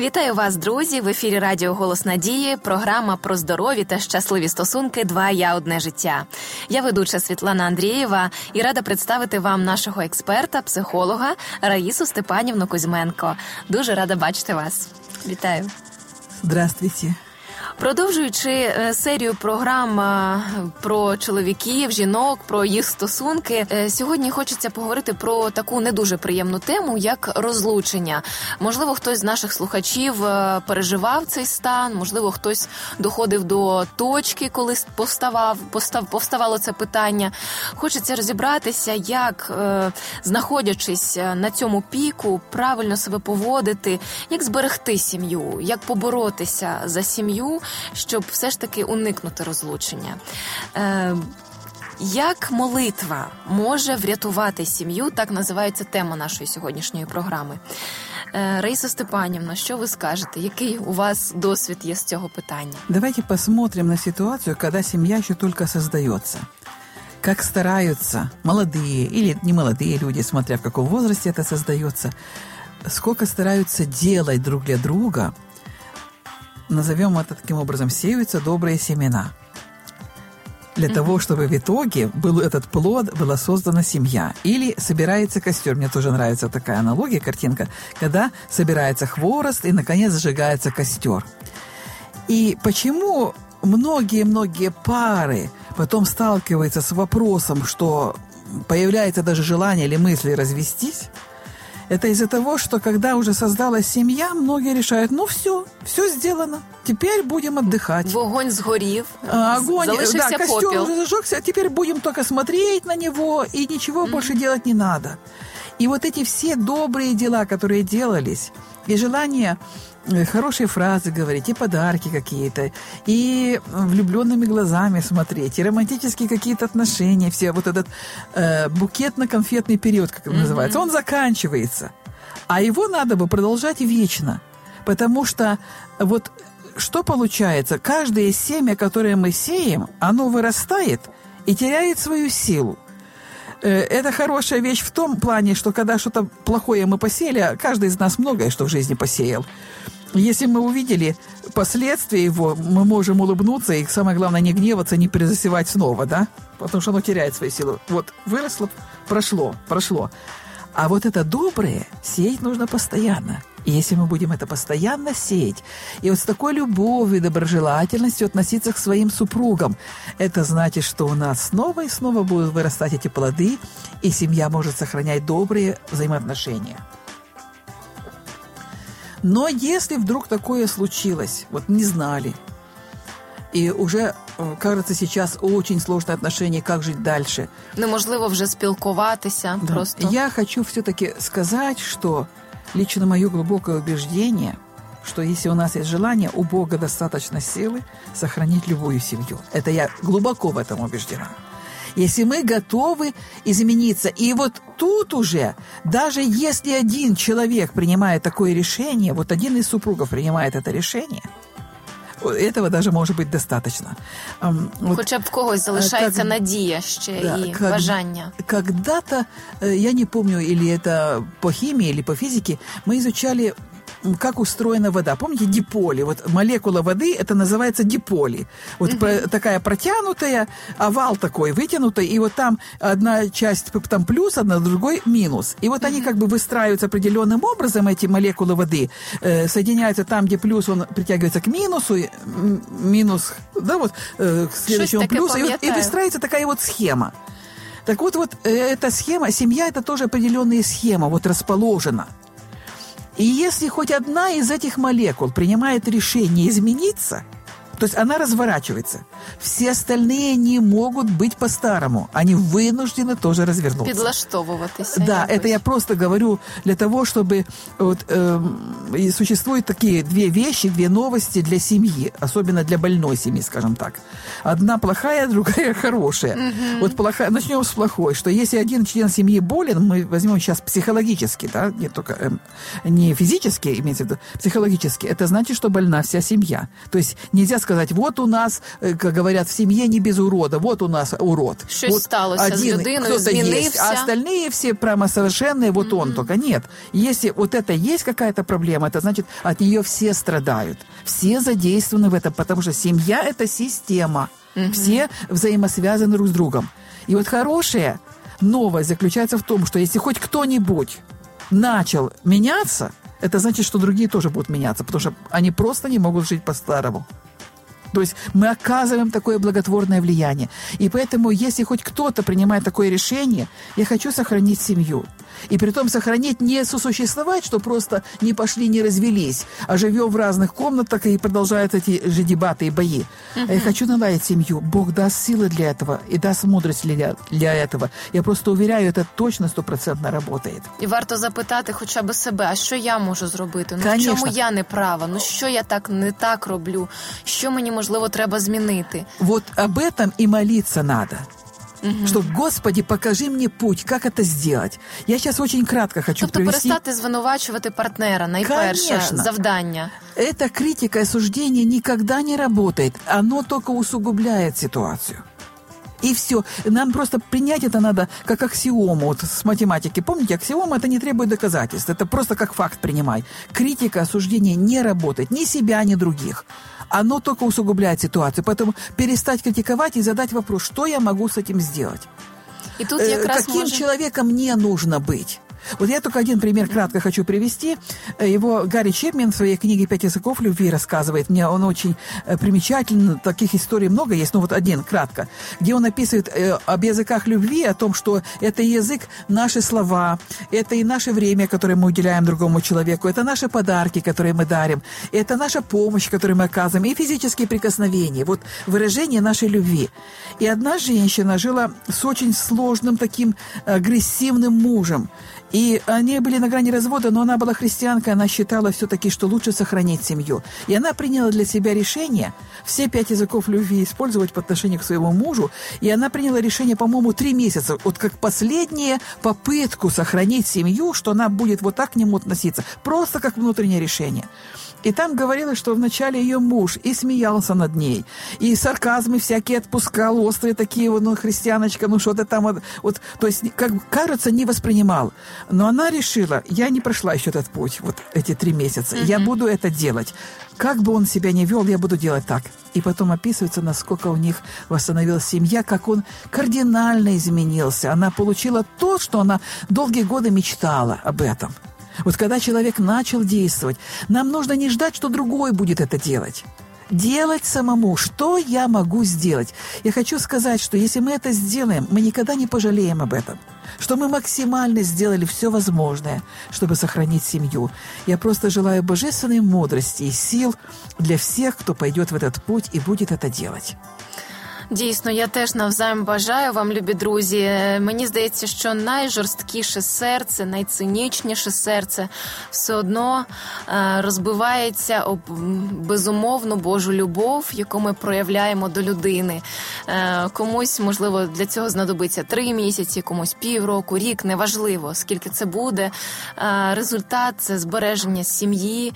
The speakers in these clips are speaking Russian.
Вітаю вас, друзі! В ефірі Радіо Голос Надії. Програма про здорові та щасливі стосунки. Два я одне життя. Я ведуча Світлана Андрієва і рада представити вам нашого експерта, психолога Раїсу Степанівну Кузьменко. Дуже рада бачити вас. Вітаю. Здравствуйте. Продовжуючи е, серію програм е, про чоловіків, жінок, про їх стосунки, е, сьогодні хочеться поговорити про таку не дуже приємну тему, як розлучення. Можливо, хтось з наших слухачів переживав цей стан, можливо, хтось доходив до точки, коли повставав, постав, повставало це питання. Хочеться розібратися, як, знаходячись на цьому піку, правильно себе поводити, як зберегти сім'ю, як поборотися за сім'ю щоб все ж таки уникнути розлучення. Е, як молитва може врятувати сім'ю? Так називається тема нашої сьогоднішньої програми. Е, Раїса Степанівна, що ви скажете? Який у вас досвід є з цього питання? Давайте посмотрим на ситуацию, когда семья еще только создается. Как стараются молодые или не молодые люди, смотря в каком возрасте это создается, сколько стараются делать друг для друга – назовем это таким образом, сеются добрые семена. Для mm-hmm. того, чтобы в итоге был этот плод, была создана семья. Или собирается костер. Мне тоже нравится такая аналогия, картинка, когда собирается хворост и, наконец, сжигается костер. И почему многие-многие пары потом сталкиваются с вопросом, что появляется даже желание или мысли развестись, это из-за того, что когда уже создалась семья, многие решают, ну все, все сделано, теперь будем отдыхать. Вогонь сгорів, а, огонь, залишився да, костер попел. уже зажегся, а теперь будем только смотреть на него, и ничего mm-hmm. больше делать не надо. И вот эти все добрые дела, которые делались, и желание э, хорошие фразы говорить, и подарки какие-то, и влюбленными глазами смотреть, и романтические какие-то отношения, все вот этот э, букетно-конфетный период, как это mm-hmm. называется, он заканчивается. А его надо бы продолжать вечно. Потому что вот что получается? Каждое семя, которое мы сеем, оно вырастает и теряет свою силу. Э, это хорошая вещь в том плане, что когда что-то плохое мы посеяли, каждый из нас многое что в жизни посеял. Если мы увидели последствия его, мы можем улыбнуться и, самое главное, не гневаться, не перезасевать снова, да? Потому что оно теряет свою силу. Вот выросло, прошло, прошло. А вот это доброе сеять нужно постоянно. И если мы будем это постоянно сеять, и вот с такой любовью и доброжелательностью относиться к своим супругам, это значит, что у нас снова и снова будут вырастать эти плоды, и семья может сохранять добрые взаимоотношения. Но если вдруг такое случилось, вот не знали, и уже э, кажется сейчас очень сложное отношение, как жить дальше. Неможливо вже спілкуватися. Да. Просто я хочу все-таки сказать, что лично мое глубокое убеждение, что если у нас есть желание, у Бога достаточно силы сохранить любую семью. Это я глубоко в этом убеждена. Если мы готовы измениться. И вот тут уже, даже если один человек принимает такое решение, вот один из супругов принимает это решение – этого даже может быть достаточно. Вот, Хоча б в когось залишається как, надія ще да, і как, бажання. Когда-то, я не помню, или это по химии, или по физике, мы изучали как устроена вода. Помните диполи? Вот молекула воды, это называется диполи. Вот угу. такая протянутая, овал такой вытянутый, и вот там одна часть там плюс, одна другой минус. И вот угу. они как бы выстраиваются определенным образом, эти молекулы воды, э, соединяются там, где плюс, он притягивается к минусу, минус, да, вот, э, к следующему плюсу, и, и выстраивается такая вот схема. Так вот, вот э, эта схема, семья это тоже определенная схема, вот расположена. И если хоть одна из этих молекул принимает решение измениться – то есть она разворачивается. Все остальные не могут быть по-старому. Они вынуждены тоже развернуться. Підлаштовуватися. Да, это я просто говорю для того, чтобы вот, э, существуют такие две вещи, две новости для семьи, особенно для больной семьи, скажем так. Одна плохая, другая хорошая. Угу. Вот плохая, начнем с плохой, что если один член семьи болен, мы возьмем сейчас психологически, да, не только э, не физически, имеется в виду, психологически, это значит, что больна вся семья. То есть нельзя сказать, сказать, вот у нас, э, как говорят, в семье не без урода, вот у нас урод. Щось вот сталося один, з людиною, змінився. есть, а остальные все прямо совершенные, вот он только. Нет, если вот это есть какая-то проблема, это значит, от нее все страдают. Все задействованы в этом, потому что семья – это система. Все взаимосвязаны друг с другом. И вот хорошее новость заключается в том, что если хоть кто-нибудь начал меняться, это значит, что другие тоже будут меняться, потому что они просто не могут жить по-старому. То есть мы оказываем такое благотворное влияние. И поэтому, если хоть кто-то принимает такое решение, я хочу сохранить семью. И при том сохранить не сосуществовать, что просто не пошли, не развелись, а живем в разных комнатах и продолжают эти же дебаты и бои. А я хочу наладить семью. Бог даст силы для этого и даст мудрость для, для этого. Я просто уверяю, это точно стопроцентно работает. І варто запитати хоча б себе, а що я можу зробити? Ну в Конечно. чому я не права? Ну що я так не так роблю? Що мені можливо треба змінити? Вот об этом и молиться надо. Что, Господи, покажи мне путь, как это сделать. Я сейчас очень кратко хочу Тобто привести. перестати звинувачувати партнера, найперше Конечно. завдання. Эта критика и осуждение никогда не работает. Оно только усугубляет ситуацию. И все. Нам просто принять это надо как аксиому вот с математики. Помните, аксиома это не требует доказательств. Это просто как факт принимай. Критика, осуждение не работает. Ни себя, ни других. Оно только усугубляет ситуацию. Поэтому перестать критиковать и задать вопрос, что я могу с этим сделать. І тут Э, якраз каким може... человеком мне нужно быть? Вот я только один пример кратко хочу привести. Э, Его Гарри Чепмен в своей книге «Пять языков любви» рассказывает. Мне он очень э, примечателен. Таких историй много есть. Ну вот один, кратко. Где он описывает э, об языках любви, о том, что это язык наши слова, это и наше время, которое мы уделяем другому человеку, это наши подарки, которые мы дарим, это наша помощь, которую мы оказываем, и физические прикосновения. Вот выражение нашей любви. И одна женщина жила с очень сложным таким агрессивным мужем. И они были на грани развода, но она была христианка, она считала все-таки, что лучше сохранить семью. И она приняла для себя решение все пять языков любви использовать по отношению к своему мужу. И она приняла решение, по-моему, три месяца, вот как последнюю попытку сохранить семью, что она будет вот так к нему относиться. Просто как внутреннее решение. И там говорилось, что вначале ее муж и смеялся над ней, и сарказмы всякие отпускал, острые такие, вот, ну, христианочка, ну, что-то там, вот, то есть, как кажется, не воспринимал. Но она решила, я не прошла еще этот путь, вот эти три месяца, я буду это делать. Как бы он себя не вел, я буду делать так. И потом описывается, насколько у них восстановилась семья, как он кардинально изменился. Она получила то, что она долгие годы мечтала об этом. Вот когда человек начал действовать, нам нужно не ждать, что другой будет это делать. Делать самому. Что я могу сделать? Я хочу сказать, что если мы это сделаем, мы никогда не пожалеем об этом. Что мы максимально сделали все возможное, чтобы сохранить семью. Я просто желаю божественной мудрости и сил для всех, кто пойдет в этот путь и будет это делать. Дійсно, я теж навзаєм бажаю вам, любі друзі. Мені здається, що найжорсткіше серце, найцинічніше серце все одно е, розбивається об безумовну Божу любов, яку ми проявляємо до людини. Е, Комусь, можливо, для цього знадобиться три місяці, комусь півроку, рік, неважливо, скільки це буде. Е, Результат це збереження сім'ї,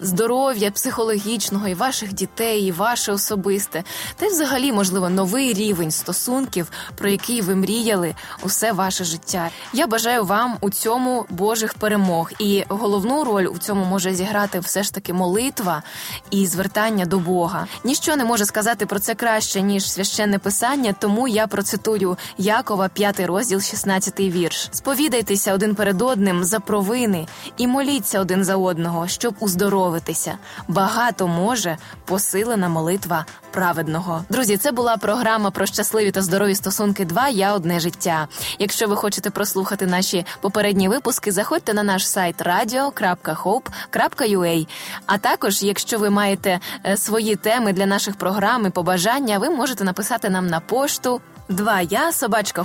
здоров'я психологічного і ваших дітей, і ваше особисте. Та й взагалі, можливо, новий рівень стосунків, про який ви мріяли усе ваше життя. Я бажаю вам у цьому Божих перемог. І головну роль у цьому може зіграти все ж таки молитва і звертання до Бога. Ніщо не може сказати про це краще ніж священне писання, тому я процитую Якова, 5 розділ, 16 вірш. Сповідайтеся один перед одним за провини і моліться один за одного, щоб уздоровитися. Багато може посилена молитва праведного. Друзі, це була програма про щасливі та здорові стосунки. 2. Я одне життя. Якщо ви хочете прослухати наші попередні випуски, заходьте на наш сайт radio.hope.ua. А також, якщо ви маєте е, свої теми для наших програм і побажання, ви можете написати нам на пошту. 2 я собачка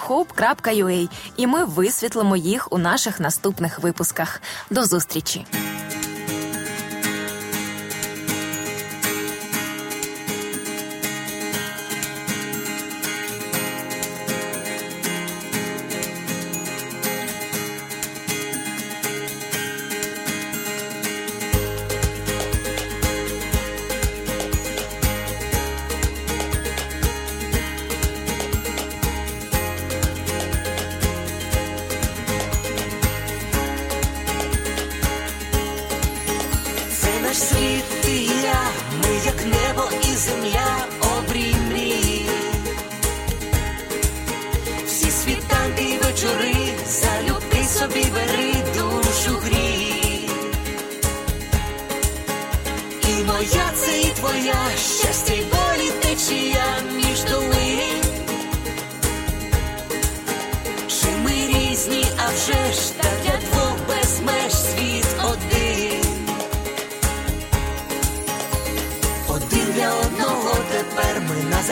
і ми висвітлимо їх у наших наступних випусках. До зустрічі! наш світ, ти і я, ми як небо і земля обрій мрії, всі світанки й вечори, залюби собі бери душу грій, і моя це і твоя.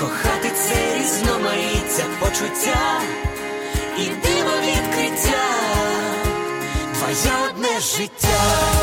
кохати це різноманіття почуття і диво відкриття, твоє одне життя.